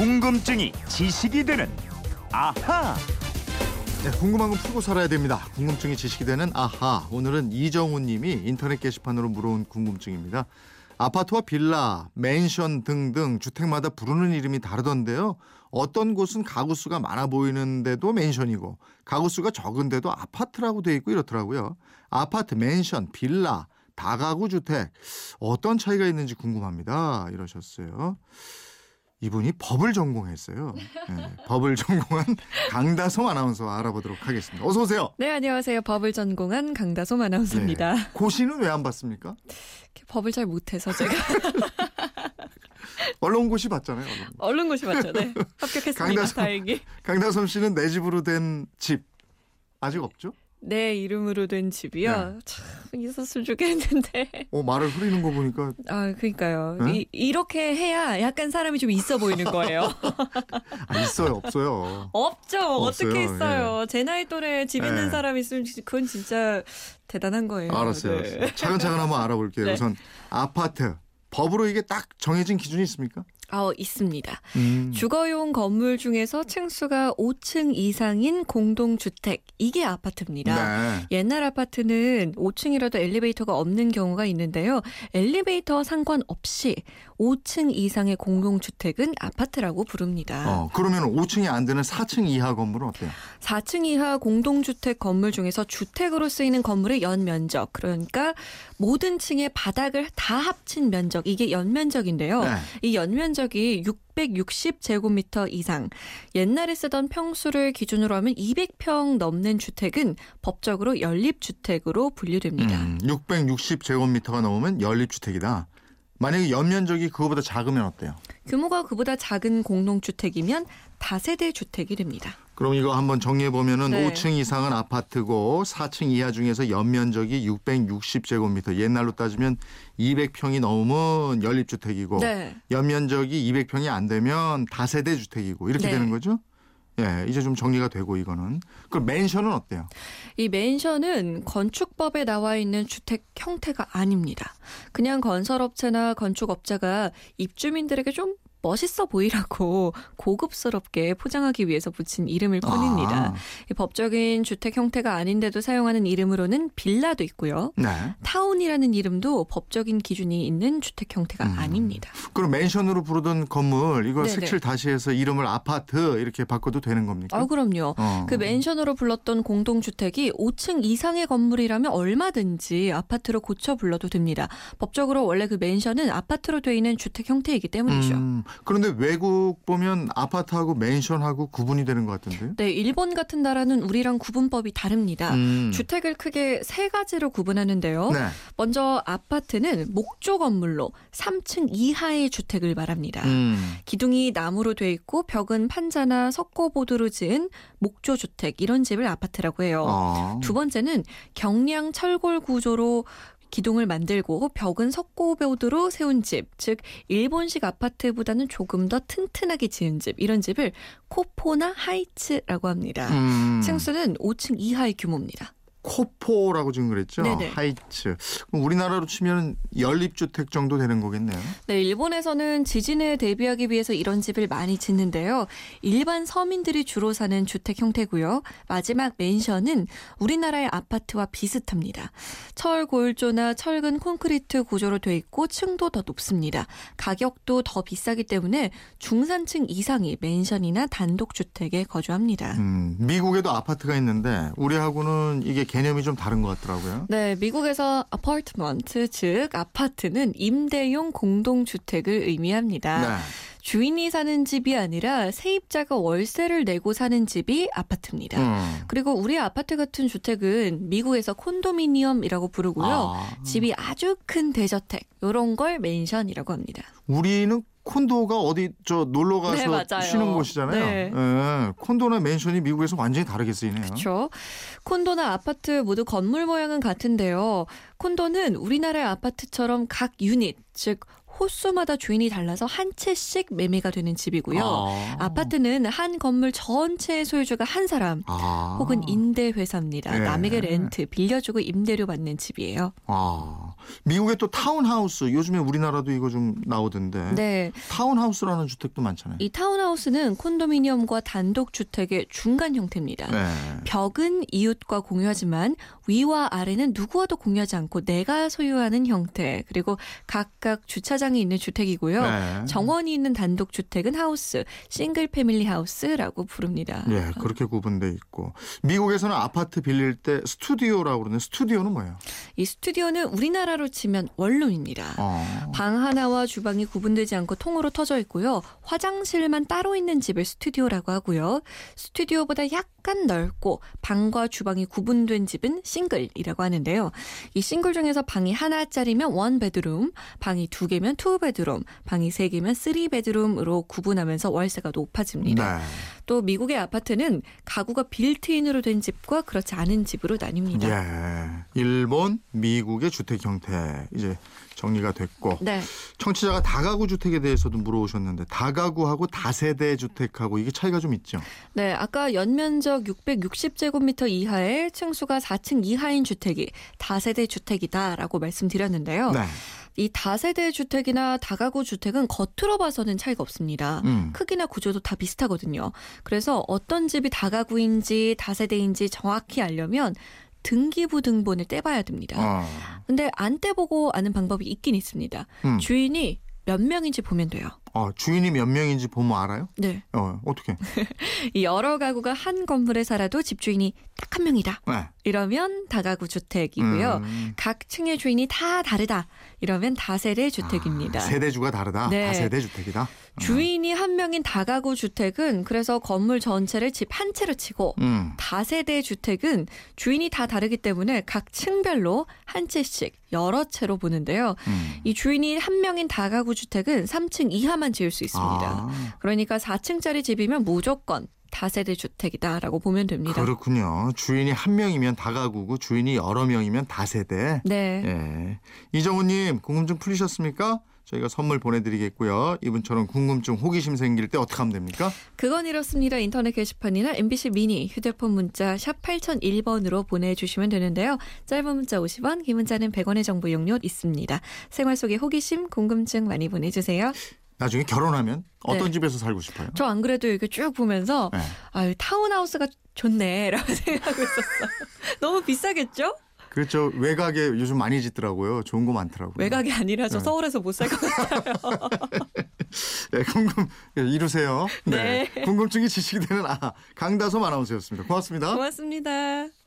궁금증이 지식이 되는 아하. 네, 궁금한 건 풀고 살아야 됩니다. 궁금증이 지식이 되는 아하. 오늘은 이정우 님이 인터넷 게시판으로 물어온 궁금증입니다. 아파트와 빌라, 맨션 등등 주택마다 부르는 이름이 다르던데요. 어떤 곳은 가구 수가 많아 보이는데도 맨션이고 가구 수가 적은데도 아파트라고 돼 있고 이렇더라고요. 아파트, 맨션, 빌라, 다가구 주택 어떤 차이가 있는지 궁금합니다. 이러셨어요. 이분이 법을 전공했어요. 네, 법을 전공한 강다솜 아나운서 알아보도록 하겠습니다. 어서 오세요. 네, 안녕하세요. 법을 전공한 강다솜 아나운서입니다. 네. 고시는 왜안 받습니까? 법을 잘 못해서 제가 언론고시 받잖아요. 언론고시. 얼른 고시 맞죠? 네. 합격했습니다. 강다솜. 다행히. 강다솜 씨는 내 집으로 된 집 아직 없죠? 내 이름으로 된 집이요. 네. 참 있었으면 좋겠는데. 어 말을 흐리는 거 보니까 아, 그러니까요. 네? 이, 이렇게 해야 약간 사람이 좀 있어 보이는 거예요. 아, 있어요 없어요. 없죠. 없어요. 어떻게 있어요. 제 나이 또래 집 있는 네. 사람 있으면 그건 진짜 대단한 거예요. 알았어요. 네. 알았어요. 차근차근 한번 알아볼게요. 네. 우선 아파트 법으로 이게 딱 정해진 기준이 있습니까? 아, 있습니다. 음. 주거용 건물 중에서 층수가 5층 이상인 공동주택. 이게 아파트입니다. 네. 옛날 아파트는 5층이라도 엘리베이터가 없는 경우가 있는데요. 엘리베이터 상관없이 5층 이상의 공동주택은 아파트라고 부릅니다. 어 그러면 5층이 안 되는 4층 이하 건물은 어때요? 4층 이하 공동주택 건물 중에서 주택으로 쓰이는 건물의 연면적, 그러니까 모든 층의 바닥을 다 합친 면적, 이게 연면적인데요. 네. 이 연면적 이 660제곱미터 이상, 옛날에 쓰던 평수를 기준으로 하면 200평 넘는 주택은 법적으로 연립주택으로 분류됩니다. 음, 660제곱미터가 넘으면 연립주택이다. 만약에 연면적이 그거보다 작으면 어때요? 규모가 그보다 작은 공동주택이면 다세대 주택이 됩니다. 그럼 이거 한번 정리해 보면은 네. 5층 이상은 아파트고 4층 이하 중에서 연면적이 660제곱미터 옛날로 따지면 200평이 넘으면 연립주택이고 네. 연면적이 200평이 안 되면 다세대 주택이고 이렇게 네. 되는 거죠? 예, 이제 좀 정리가 되고 이거는. 그럼 맨션은 어때요? 이 맨션은 건축법에 나와 있는 주택 형태가 아닙니다. 그냥 건설업체나 건축업자가 입주민들에게 좀 멋있어 보이라고 고급스럽게 포장하기 위해서 붙인 이름일 뿐입니다. 아, 이 법적인 주택 형태가 아닌데도 사용하는 이름으로는 빌라도 있고요. 네. 타운이라는 이름도 법적인 기준이 있는 주택 형태가 음. 아닙니다. 그럼 맨션으로 부르던 건물 이걸 네네. 색칠 다시 해서 이름을 아파트 이렇게 바꿔도 되는 겁니까? 아, 그럼요. 어. 그 맨션으로 불렀던 공동주택이 5층 이상의 건물이라면 얼마든지 아파트로 고쳐 불러도 됩니다. 법적으로 원래 그 맨션은 아파트로 돼 있는 주택 형태이기 때문이죠. 음, 그런데 외국 보면 아파트하고 맨션하고 구분이 되는 것 같은데요? 네, 일본 같은 나라는 우리랑 구분법이 다릅니다. 음. 주택을 크게 세 가지로 구분하는데요. 네. 먼저 아파트는 목조 건물로 3층 이하의 주택을 말합니다. 음. 기둥이 나무로 돼 있고 벽은 판자나 석고보드로 지은 목조 주택 이런 집을 아파트라고 해요. 어. 두 번째는 경량 철골 구조로 기둥을 만들고 벽은 석고보드로 세운 집, 즉 일본식 아파트보다는 조금 더 튼튼하게 지은 집 이런 집을 코포나 하이츠라고 합니다. 음. 층수는 5층 이하의 규모입니다. 코포라고 지금 그랬죠? 네네. 하이츠. 우리나라로 치면 연립주택 정도 되는 거겠네요. 네, 일본에서는 지진에 대비하기 위해서 이런 집을 많이 짓는데요. 일반 서민들이 주로 사는 주택 형태고요. 마지막 맨션은 우리나라의 아파트와 비슷합니다. 철 골조나 철근 콘크리트 구조로 돼 있고 층도 더 높습니다. 가격도 더 비싸기 때문에 중산층 이상이 맨션이나 단독 주택에 거주합니다. 음, 미국에도 아파트가 있는데 우리하고는 이게 개념이 좀 다른 것 같더라고요. 네, 미국에서 아파트먼트, 즉 아파트는 임대용 공동주택을 의미합니다. 네. 주인이 사는 집이 아니라 세입자가 월세를 내고 사는 집이 아파트입니다. 음. 그리고 우리 아파트 같은 주택은 미국에서 콘도미니엄이라고 부르고요. 아, 집이 아주 큰 대저택 이런 걸 맨션이라고 합니다. 우리는 콘도가 어디 저 놀러 가서 네. 쉬는 곳이잖아요. 네. 예, 콘도나 맨션이 미국에서 완전히 다르게 쓰이네요. 그렇죠. 콘도나 아파트 모두 건물 모양은 같은데요. 콘도는 우리나라의 아파트처럼 각 유닛, 즉 호수마다 주인이 달라서 한 채씩 매매가 되는 집이고요. 아. 아파트는 한 건물 전체의 소유주가 한 사람 아. 혹은 임대회사입니다. 네. 남에게 렌트 빌려주고 임대료 받는 집이에요. 아. 미국의 또 타운하우스 요즘에 우리나라도 이거 좀 나오던데. 네, 타운하우스라는 주택도 많잖아요. 이 타운하우스는 콘도미니엄과 단독 주택의 중간 형태입니다. 네. 벽은 이웃과 공유하지만 위와 아래는 누구와도 공유하지 않고 내가 소유하는 형태 그리고 각각 주차장 이 있는 주택이고요. 네. 정원이 있는 단독 주택은 하우스, 싱글 패밀리 하우스라고 부릅니다. 예, 그렇게 구분돼 있고 미국에서는 아파트 빌릴 때 스튜디오라고 그러는데 스튜디오는 뭐예요? 이 스튜디오는 우리나라로 치면 원룸입니다. 어. 방 하나와 주방이 구분되지 않고 통으로 터져 있고요. 화장실만 따로 있는 집을 스튜디오라고 하고요. 스튜디오보다 약간 넓고 방과 주방이 구분된 집은 싱글이라고 하는데요. 이 싱글 중에서 방이 하나짜리면 one bedroom, 방이 두 개면 two bedroom, 방이 세 개면 three bedroom으로 구분하면서 월세가 높아집니다. 네. 또 미국의 아파트는 가구가 빌트인으로 된 집과 그렇지 않은 집으로 나뉩니다. 예. 일본, 미국의 주택 형태 이제 정리가 됐고 네. 청취자가 다가구 주택에 대해서도 물어오셨는데 다가구하고 다세대 주택하고 이게 차이가 좀 있죠. 네, 아까 연면적 660제곱미터 이하의 층수가 4층 이하인 주택이 다세대 주택이다라고 말씀드렸는데요. 네. 이 다세대 주택이나 다가구 주택은 겉으로 봐서는 차이가 없습니다. 음. 크기나 구조도 다 비슷하거든요. 그래서 어떤 집이 다가구인지 다세대인지 정확히 알려면 등기부 등본을 떼봐야 됩니다. 어. 근데 안 떼보고 아는 방법이 있긴 있습니다. 음. 주인이 몇 명인지 보면 돼요. 어, 주인이 몇 명인지 보면 알아요? 네. 어, 어떻게? 이 여러 가구가 한 건물에 살아도 집주인이 딱 한 명이다. 네. 이러면 다가구 주택이고요. 음. 각 층의 주인이 다 다르다. 이러면 다세대 주택입니다. 아, 세대주가 다르다. 네. 다세대 주택이다. 주인이 한 명인 다가구 주택은 그래서 건물 전체를 집 한 채로 치고 음. 다세대 주택은 주인이 다 다르기 때문에 각 층별로 한 채씩 여러 채로 보는데요. 음. 이 주인이 한 명인 다가구 주택은 3층 이하 만 지을 수 있습니다. 아, 그러니까 4층짜리 집이면 무조건 다세대 주택이다라고 보면 됩니다. 그렇군요. 주인이 한 명이면 다가구고 주인이 여러 명이면 다세대. 네. 예. 이정우님 궁금증 풀리셨습니까? 저희가 선물 보내드리겠고요. 이분처럼 궁금증, 호기심 생길 때 어떻게 하면 됩니까? 그건 이렇습니다. 인터넷 게시판이나 MBC 미니 휴대폰 문자 샵 8001번으로 보내주시면 되는데요. 짧은 문자 50원, 긴 문자는 100원의 정보 이용료 있습니다. 생활 속의 호기심, 궁금증 많이 보내주세요. 나중에 결혼하면 어떤 네. 집에서 살고 싶어요? 저 안 그래도 이렇게 쭉 보면서 네. 아유 타운하우스가 좋네 라고 생각하고 있었어요. 너무 비싸겠죠? 그렇죠. 외곽에 요즘 많이 짓더라고요. 좋은 거 많더라고요. 외곽이 아니라 저 네. 서울에서 못 살 것 같아요. 네, 궁금 예, 이루세요. 네. 궁금증이 지식이 되는 아 강다솜 아나운서였습니다. 고맙습니다. 고맙습니다.